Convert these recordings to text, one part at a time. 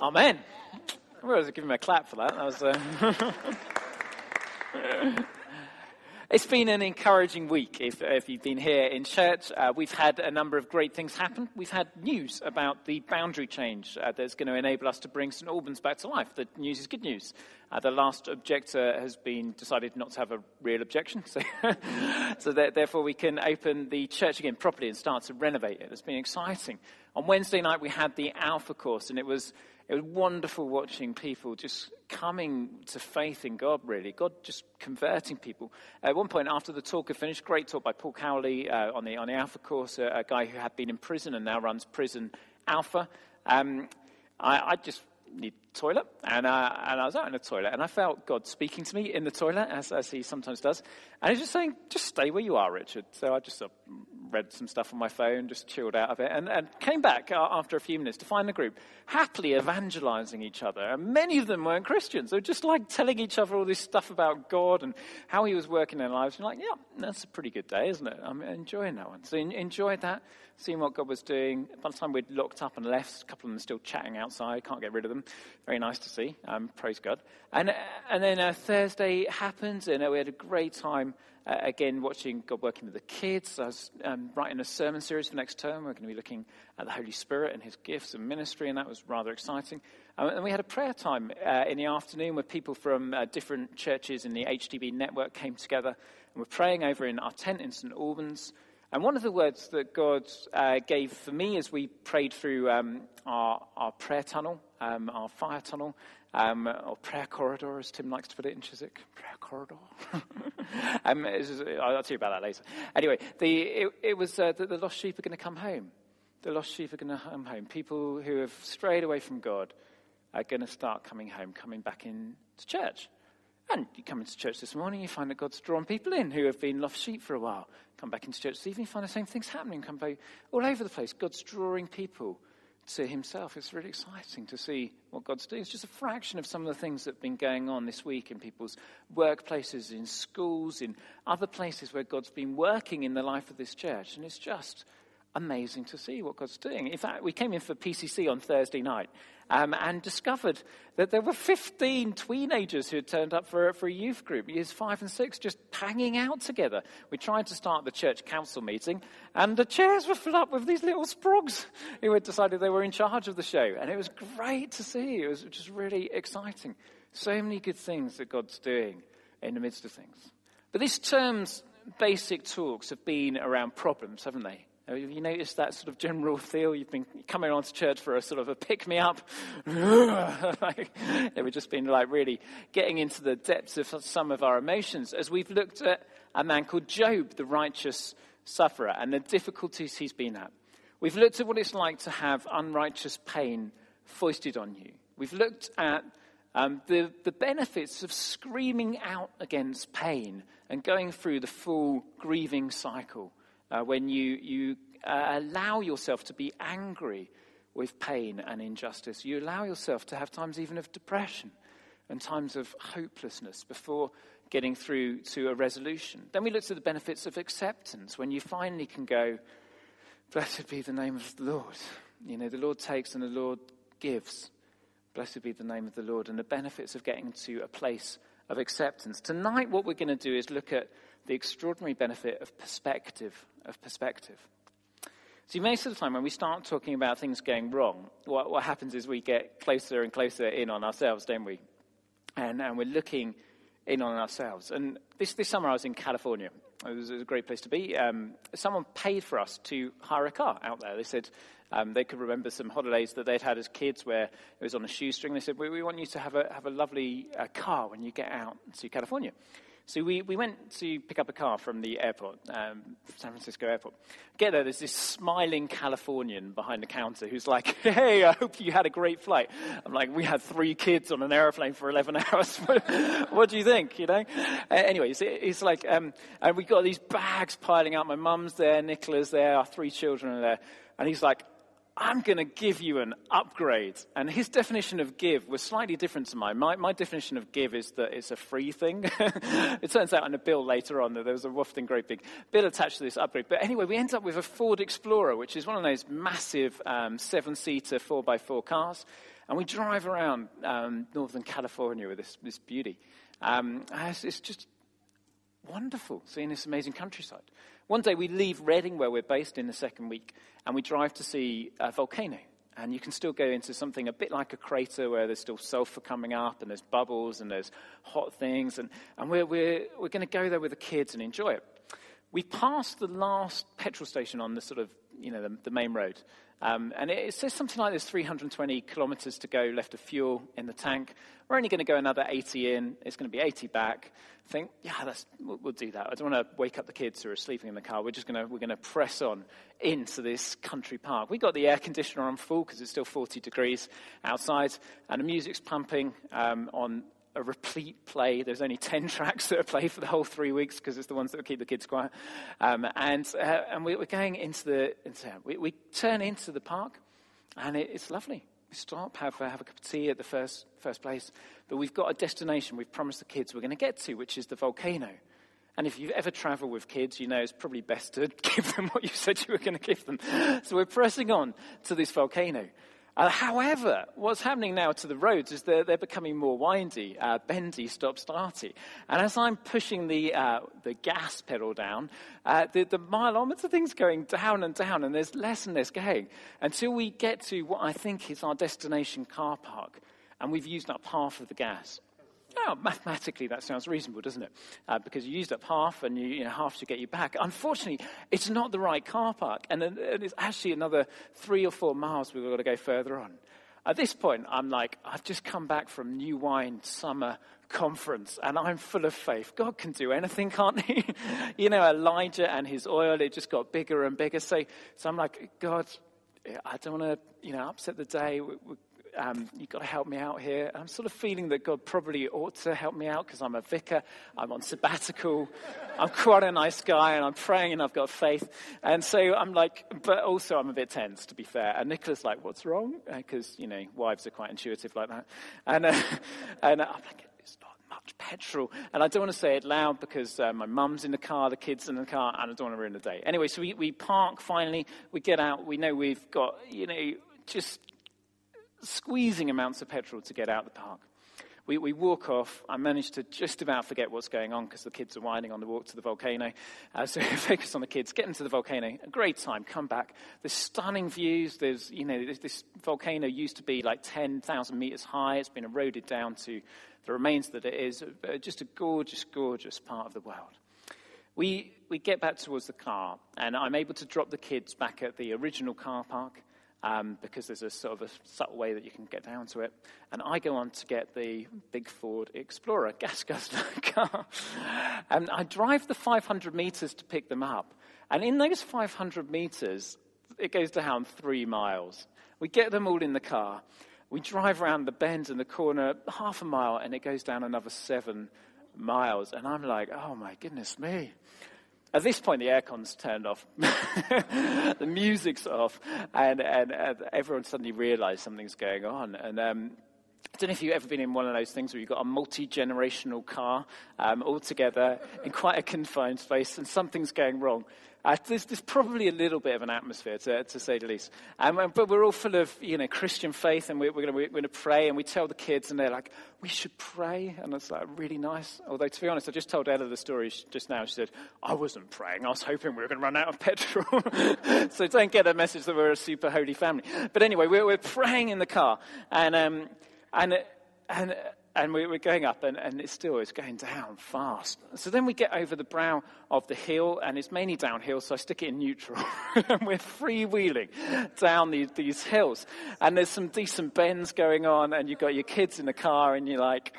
Amen. I was giving him a clap for that. That was. Uh... It's been an encouraging week if, if you've been here in church. Uh, we've had a number of great things happen. We've had news about the boundary change uh, that's going to enable us to bring St Albans back to life. The news is good news. Uh, the last objector has been decided not to have a real objection, so, so that, therefore we can open the church again properly and start to renovate it. It's been exciting. On Wednesday night we had the Alpha course, and it was it was wonderful watching people just coming to faith in God, really. God just converting people. At one point, after the talk had finished, great talk by Paul Cowley uh, on, the, on the Alpha course, a, a, guy who had been in prison and now runs Prison Alpha. Um, I, I just need toilet, and, uh, and I was out in the toilet, and I felt God speaking to me in the toilet, as, as he sometimes does. And he's just saying, just stay where you are, Richard. So I just uh, read some stuff on my phone, just chilled out of it, and, and came back uh, after a few minutes to find the group happily evangelizing each other. And many of them weren't Christians. They were just like telling each other all this stuff about God and how he was working in their lives. And like, yeah, that's a pretty good day, isn't it? I'm enjoying that one. So enjoyed that, seeing what God was doing. By the time we'd locked up and left, a couple of them still chatting outside. Can't get rid of them. Very nice to see. Um, praise God. And, and then uh, Thursday happened, and uh, we had a great time uh, again, watching God working with the kids. I was um, writing a sermon series for next term. We're going to be looking at the Holy Spirit and his gifts and ministry, and that was rather exciting. Um, and we had a prayer time uh, in the afternoon where people from uh, different churches in the HTB network came together and were praying over in our tent in St. Albans. And one of the words that God uh, gave for me as we prayed through um, our, our prayer tunnel, um, our fire tunnel, um, or prayer corridor, as Tim likes to put it in Chiswick. Prayer corridor. um, I'll tell you about that later. Anyway, the, it, it was uh, that the lost sheep are going to come home. The lost sheep are going to come home. People who have strayed away from God are going to start coming home, coming back into church. And you come into church this morning, you find that God's drawn people in who have been lost sheep for a while. Come back into church this evening, you find the same things happening. Come back all over the place. God's drawing people to himself. It's really exciting to see what God's doing. It's just a fraction of some of the things that have been going on this week in people's workplaces, in schools, in other places where God's been working in the life of this church. And it's just amazing to see what God's doing. In fact, we came in for PCC on Thursday night um, and discovered that there were 15 teenagers who had turned up for, for a youth group, years five and six, just hanging out together. We tried to start the church council meeting, and the chairs were filled up with these little sprogs who had decided they were in charge of the show. And it was great to see. It was just really exciting. So many good things that God's doing in the midst of things. But these terms, basic talks, have been around problems, haven't they? Have you noticed that sort of general feel? You've been coming on to church for a sort of a pick me up. like, we've just been like really getting into the depths of some of our emotions as we've looked at a man called Job, the righteous sufferer, and the difficulties he's been at. We've looked at what it's like to have unrighteous pain foisted on you. We've looked at um, the, the benefits of screaming out against pain and going through the full grieving cycle uh, when you, you uh, allow yourself to be angry with pain and injustice. You allow yourself to have times even of depression and times of hopelessness before getting through to a resolution. Then we look to the benefits of acceptance when you finally can go, Blessed be the name of the Lord. You know, the Lord takes and the Lord gives. Blessed be the name of the Lord, and the benefits of getting to a place of acceptance. Tonight, what we're going to do is look at the extraordinary benefit of perspective, of perspective. See, most of the time when we start talking about things going wrong, what, what happens is we get closer and closer in on ourselves, don't we? And, and we're looking in on ourselves. And this, this summer I was in California. It was, it was a great place to be. Um, someone paid for us to hire a car out there. They said um, they could remember some holidays that they'd had as kids where it was on a shoestring. They said, we, we want you to have a, have a lovely uh, car when you get out to California. So we, we went to pick up a car from the airport, um, San Francisco airport. Get there, there's this smiling Californian behind the counter who's like, hey, I hope you had a great flight. I'm like, we had three kids on an airplane for 11 hours. what do you think, you know? Uh, anyway, it's, it's like, um, and we got these bags piling up. My mum's there, Nicola's there, our three children are there. And he's like, I'm going to give you an upgrade. And his definition of give was slightly different to mine. My, my definition of give is that it's a free thing. it turns out in a bill later on that there was a wafting great big bill attached to this upgrade. But anyway, we end up with a Ford Explorer, which is one of those massive um, seven seater 4x4 cars. And we drive around um, Northern California with this, this beauty. Um, it's, it's just wonderful seeing this amazing countryside. One day we leave Redding, where we're based, in the second week, and we drive to see a volcano. And you can still go into something a bit like a crater where there's still sulfur coming up and there's bubbles and there's hot things. And, and we're, we're, we're going to go there with the kids and enjoy it. We passed the last petrol station on the sort of, you know, the, the main road. Um, and it, says something like there's 320 kilometers to go left of fuel in the tank. We're only going to go another 80 in. It's going to be 80 back. Think, yeah, that's, we'll, we'll do that. I don't want to wake up the kids who are sleeping in the car. We're just going to, we're going to press on into this country park. We got the air conditioner on full because it's still 40 degrees outside, and the music's pumping um, on a replete play. There's only 10 tracks that are played for the whole three weeks because it's the ones that keep the kids quiet. Um, and uh, and we, are going into the, into, we, we, turn into the park and it, it's lovely. We stop, have, uh, have a cup of tea at the first, first place. But we've got a destination we've promised the kids we're going to get to, which is the volcano. And if you've ever traveled with kids, you know it's probably best to give them what you said you were going to give them. So we're pressing on to this volcano. Uh, however, what's happening now to the roads is they're, they're becoming more windy, uh, bendy, stop starty. And as I'm pushing the, uh, the gas pedal down, uh, the, the mileometer thing's going down and down, and there's less and less going until we get to what I think is our destination car park. And we've used up half of the gas. Now, mathematically, that sounds reasonable, doesn't it? Uh, because you used up half and you, you know, half should get you back. Unfortunately, it's not the right car park. And, and it's actually another three or four miles we've got to go further on. At this point, I'm like, I've just come back from New Wine Summer Conference and I'm full of faith. God can do anything, can't he? you know, Elijah and his oil, it just got bigger and bigger. So, so I'm like, God, I don't want to, you know, upset the day. We, we, um, you've got to help me out here. I'm sort of feeling that God probably ought to help me out because I'm a vicar, I'm on sabbatical, I'm quite a nice guy, and I'm praying and I've got faith. And so I'm like, but also I'm a bit tense, to be fair. And Nicola's like, what's wrong? Because, uh, you know, wives are quite intuitive like that. And, uh, and I'm like, it's not much petrol. And I don't want to say it loud because uh, my mum's in the car, the kids in the car, and I don't want to ruin the day. Anyway, so we, we park finally, we get out, we know we've got, you know, just squeezing amounts of petrol to get out the park. We, we walk off. I manage to just about forget what's going on because the kids are whining on the walk to the volcano. Uh, so focus on the kids, get into the volcano. A great time. Come back. There's stunning views. There's, you know, this, this volcano used to be like 10,000 meters high. It's been eroded down to the remains that it is. Uh, just a gorgeous, gorgeous part of the world. We, we get back towards the car, and I'm able to drop the kids back at the original car park um, because there's a sort of a subtle way that you can get down to it. And I go on to get the big Ford Explorer gas guzzler car. and I drive the 500 meters to pick them up. And in those 500 meters, it goes down three miles. We get them all in the car. We drive around the bend and the corner half a mile, and it goes down another seven miles. And I'm like, oh my goodness me. At this point, the aircon's turned off, the music's off, and, and, everyone suddenly realized something's going on. And um, I don't know if you've ever been in one of those things where you've got a multi generational car um, all together in quite a confined space, and something's going wrong. Uh, there's, there's, probably a little bit of an atmosphere, to, to say the least. Um, but we're all full of, you know, Christian faith, and we're, we're going to pray, and we tell the kids, and they're like, we should pray, and it's like really nice. Although, to be honest, I just told Ella the story just now. She said, I wasn't praying. I was hoping we were going to run out of petrol. so don't get a message that we're a super holy family. But anyway, we're, we're praying in the car, and, um, and, and and we, are going up, and, and still is going down fast. So then we get over the brow of the hill, and it's mainly downhill, so I stick it in neutral. and we're freewheeling down these, these hills. And there's some decent bends going on, and you've got your kids in the car, and you're like,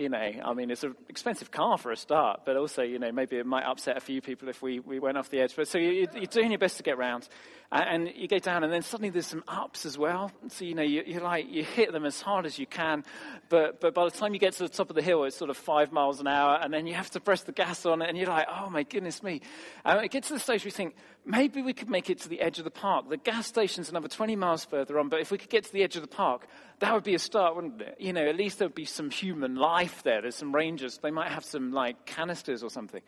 you know, I mean, it's an expensive car for a start, but also, you know, maybe it might upset a few people if we, we went off the edge. But so you, are doing your best to get round, and you go down, and then suddenly there's some ups as well. So, you know, you, you like, you hit them as hard as you can, but, but by the time you get to the top of the hill, it's sort of five miles an hour, and then you have to press the gas on and you're like, oh my goodness me. And it gets to the stage where you think, maybe we could make it to the edge of the park. The gas station's another 20 miles further on, but if we could get to the edge of the park, that would be a start, wouldn't it? You know, at least there would be some human life there. There's some rangers. They might have some, like, canisters or something.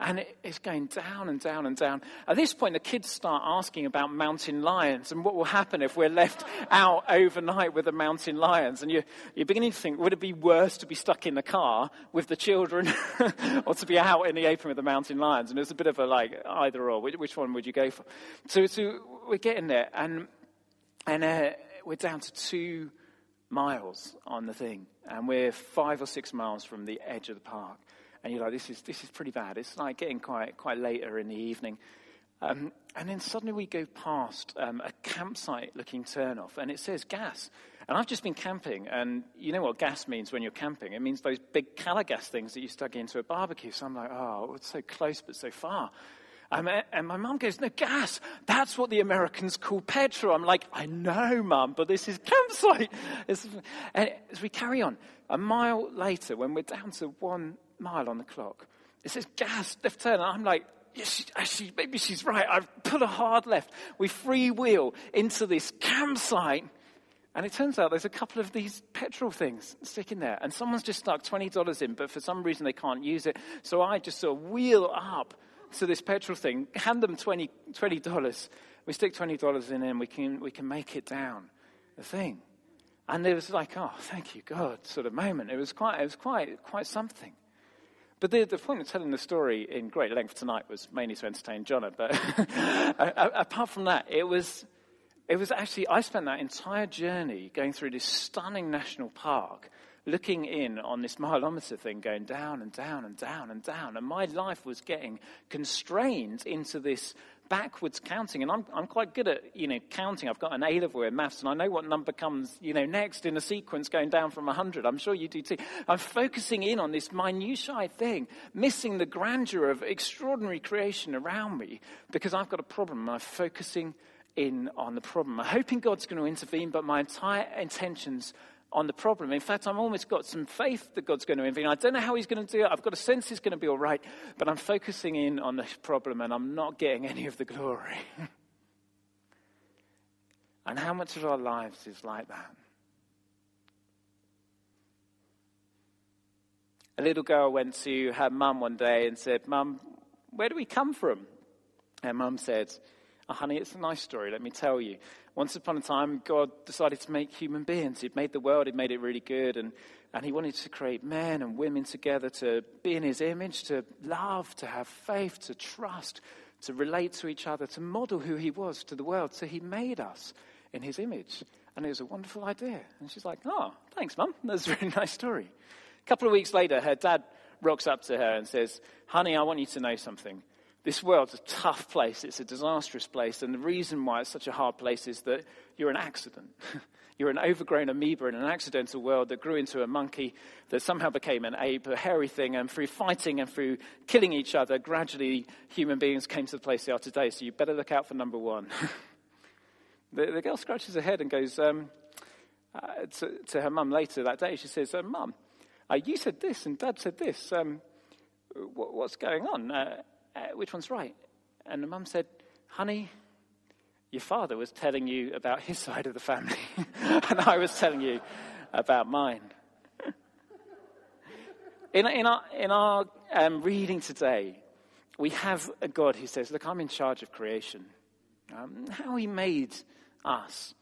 And it, it's going down and down and down. At this point, the kids start asking about mountain lions and what will happen if we're left out overnight with the mountain lions. And you're, you're beginning to think, would it be worse to be stuck in the car with the children or to be out in the open with the mountain lions? And it's a bit of a, like, either or. Which, which one would you go for? So, so we're getting there. And, and uh, we're down to two miles on the thing, and we're five or six miles from the edge of the park. And you're like, this is, this is pretty bad. It's like getting quite, quite later in the evening. Um, and then suddenly we go past um, a campsite looking turnoff, and it says gas. And I've just been camping, and you know what gas means when you're camping? It means those big Calor Gas things that you stuck into a barbecue. So I'm like, oh, it's so close but so far. And my mum goes, No, gas. That's what the Americans call petrol. I'm like, I know, mum, but this is campsite. and as we carry on, a mile later, when we're down to one mile on the clock, it says gas, left turn. And I'm like, Yes, actually, uh, maybe she's right. I've put a hard left. We free wheel into this campsite. And it turns out there's a couple of these petrol things sticking there. And someone's just stuck $20 in, but for some reason they can't use it. So I just sort of wheel up to this petrol thing, hand them $20, $20. We stick $20 in and we can, we can make it down the thing. And it was like, oh, thank you, God, sort of moment. It was quite, it was quite, quite something. But the, the point of telling the story in great length tonight was mainly to entertain Jonah. But apart from that, it was, it was actually, I spent that entire journey going through this stunning national park looking in on this mileometer thing going down and down and down and down. And my life was getting constrained into this backwards counting. And I'm, I'm quite good at, you know, counting. I've got an A level in maths and I know what number comes, you know, next in a sequence going down from 100. I'm sure you do too. I'm focusing in on this minutiae thing, missing the grandeur of extraordinary creation around me because I've got a problem. I'm focusing in on the problem. I'm hoping God's going to intervene, but my entire intentions on the problem. In fact, I've almost got some faith that God's going to intervene. I don't know how He's going to do it. I've got a sense He's going to be all right, but I'm focusing in on the problem and I'm not getting any of the glory. and how much of our lives is like that? A little girl went to her mum one day and said, Mum, where do we come from? And mum said, oh, Honey, it's a nice story, let me tell you. Once upon a time, God decided to make human beings. He'd made the world, He'd made it really good, and, and He wanted to create men and women together to be in His image, to love, to have faith, to trust, to relate to each other, to model who He was to the world. So He made us in His image. And it was a wonderful idea. And she's like, Oh, thanks, Mum. That's a really nice story. A couple of weeks later, her dad rocks up to her and says, Honey, I want you to know something. This world's a tough place. It's a disastrous place. And the reason why it's such a hard place is that you're an accident. you're an overgrown amoeba in an accidental world that grew into a monkey that somehow became an ape, a hairy thing. And through fighting and through killing each other, gradually human beings came to the place they are today. So you better look out for number one. the, the, girl scratches her head and goes um, uh, to, to, her mum later that day. She says, uh, Mum, uh, you said this and Dad said this. Um, what, what's going on? Uh, which one's right? And the mum said, honey, your father was telling you about his side of the family, and I was telling you about mine. in, in our, in our um, reading today, we have a God who says, Look, I'm in charge of creation. Um, how he made us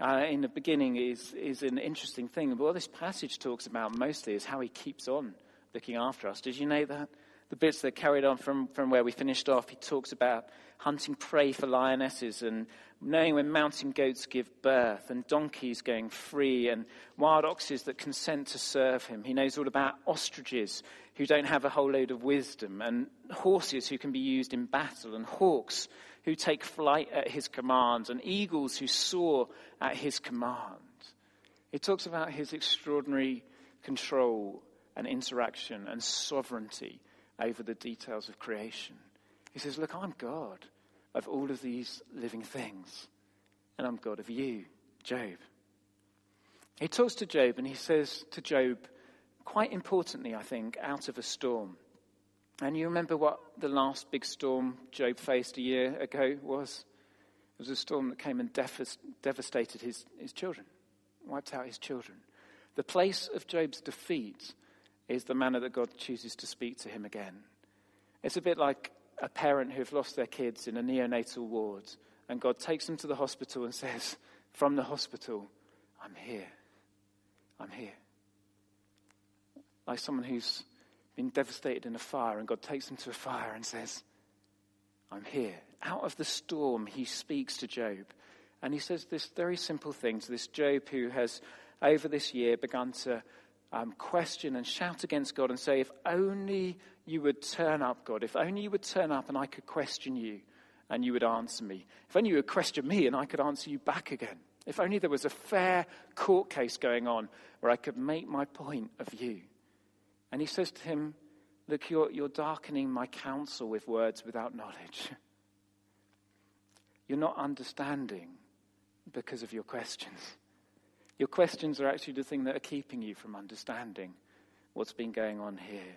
uh, in the beginning is, is an interesting thing. But what this passage talks about mostly is how he keeps on looking after us. Did you know that? The bits that carried on from, from where we finished off, he talks about hunting prey for lionesses and knowing when mountain goats give birth and donkeys going free and wild oxes that consent to serve him. He knows all about ostriches who don't have a whole load of wisdom and horses who can be used in battle and hawks who take flight at his command and eagles who soar at his command. He talks about his extraordinary control and interaction and sovereignty over the details of creation. He says, Look, I'm God of all of these living things, and I'm God of you, Job. He talks to Job and he says to Job, quite importantly, I think, out of a storm. And you remember what the last big storm Job faced a year ago was? It was a storm that came and devastated his, his children, wiped out his children. The place of Job's defeat is the manner that God chooses to speak to him again. It's a bit like a parent who've lost their kids in a neonatal ward, and God takes them to the hospital and says, From the hospital, I'm here. I'm here. Like someone who's been devastated in a fire, and God takes them to a fire and says, I'm here. Out of the storm, he speaks to Job. And he says this very simple thing to this Job who has, over this year, begun to um, question and shout against God and say, If only you would turn up, God. If only you would turn up and I could question you and you would answer me. If only you would question me and I could answer you back again. If only there was a fair court case going on where I could make my point of view. And he says to him, Look, you're, you're darkening my counsel with words without knowledge. You're not understanding because of your questions. Your questions are actually the thing that are keeping you from understanding what's been going on here.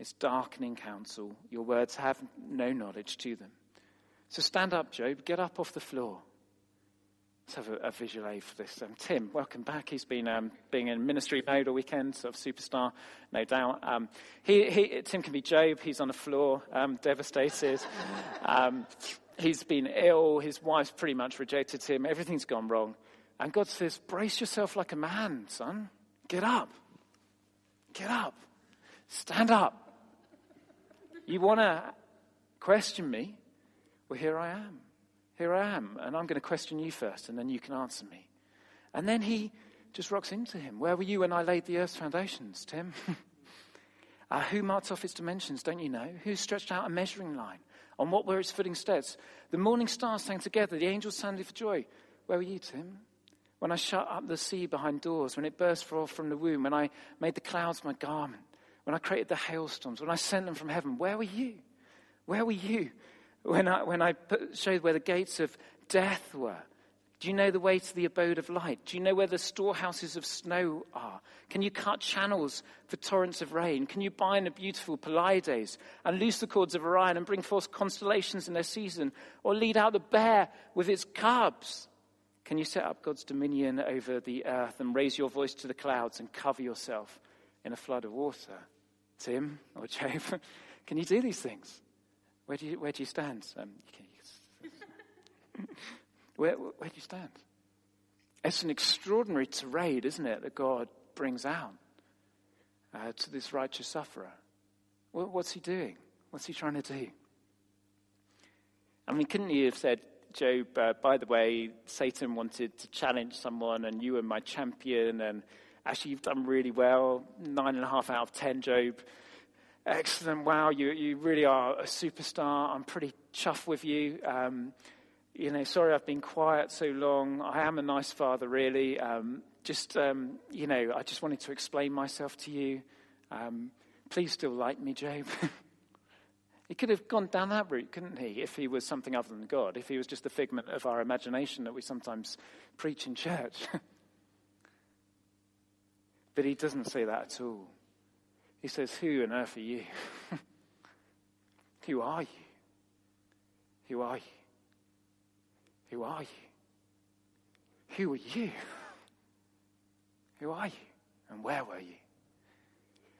It's darkening counsel. Your words have no knowledge to them. So stand up, Job. Get up off the floor. Let's have a, a visual aid for this. Um, Tim, welcome back. He's been um, being in ministry mode all weekend, sort of superstar, no doubt. Um, he, he, Tim can be Job. He's on the floor, um, devastated. Um, he's been ill. His wife's pretty much rejected him. Everything's gone wrong. And God says, Brace yourself like a man, son. Get up. Get up. Stand up. You want to question me? Well, here I am. Here I am. And I'm going to question you first, and then you can answer me. And then he just rocks into him. Where were you when I laid the earth's foundations, Tim? uh, who marked off its dimensions, don't you know? Who stretched out a measuring line? On what were its footing steads? The morning stars sang together, the angels sounded for joy. Where were you, Tim? When I shut up the sea behind doors, when it burst forth from the womb, when I made the clouds my garment, when I created the hailstorms, when I sent them from heaven, where were you? Where were you when I, when I put, showed where the gates of death were? Do you know the way to the abode of light? Do you know where the storehouses of snow are? Can you cut channels for torrents of rain? Can you bind the beautiful Pleiades and loose the cords of Orion and bring forth constellations in their season? Or lead out the bear with its cubs? Can you set up God's dominion over the earth and raise your voice to the clouds and cover yourself in a flood of water? Tim or Job, can you do these things? Where do you, where do you stand? Um, where, where do you stand? It's an extraordinary tirade, isn't it, that God brings out uh, to this righteous sufferer. what's he doing? What's he trying to do? I mean, couldn't he have said, Job, uh, by the way, Satan wanted to challenge someone and you were my champion and actually you've done really well. Nine and a half out of ten, Job. Excellent. Wow, you, you really are a superstar. I'm pretty chuffed with you. Um, you know, sorry I've been quiet so long. I am a nice father, really. Um, just, um, you know, I just wanted to explain myself to you. Um, please still like me, Job. He could have gone down that route, couldn't he, if he was something other than God, if he was just a figment of our imagination that we sometimes preach in church. but he doesn't say that at all. He says, Who on earth are you? Who are you? Who are you? Who are you? Who are you? Who are you? And where were you?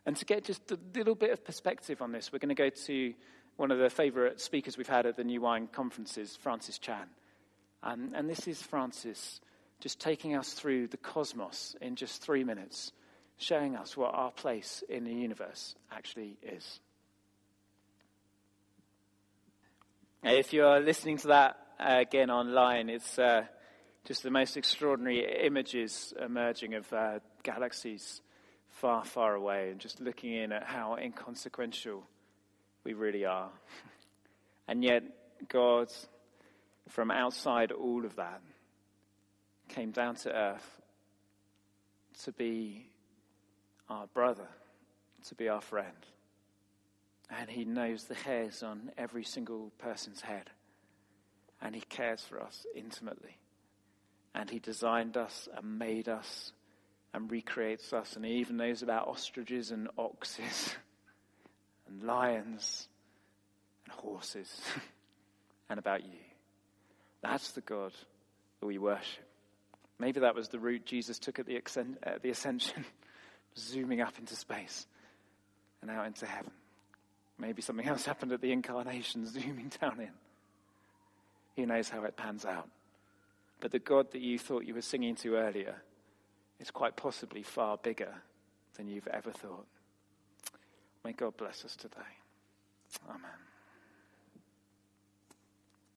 And to get just a little bit of perspective on this, we're going to go to one of the favorite speakers we've had at the New Wine conferences, Francis Chan. Um, and this is Francis just taking us through the cosmos in just three minutes, showing us what our place in the universe actually is. If you're listening to that uh, again online, it's uh, just the most extraordinary images emerging of uh, galaxies far, far away, and just looking in at how inconsequential we really are. And yet, God, from outside all of that, came down to earth to be our brother, to be our friend. And he knows the hairs on every single person's head. And he cares for us intimately. And he designed us and made us and recreates us. And he even knows about ostriches and oxes and lions and horses and about you. That's the God that we worship. Maybe that was the route Jesus took at the, at the ascension, zooming up into space and out into heaven. Maybe something else happened at the incarnation, zooming down in. Who knows how it pans out? But the God that you thought you were singing to earlier is quite possibly far bigger than you've ever thought. May God bless us today. Amen.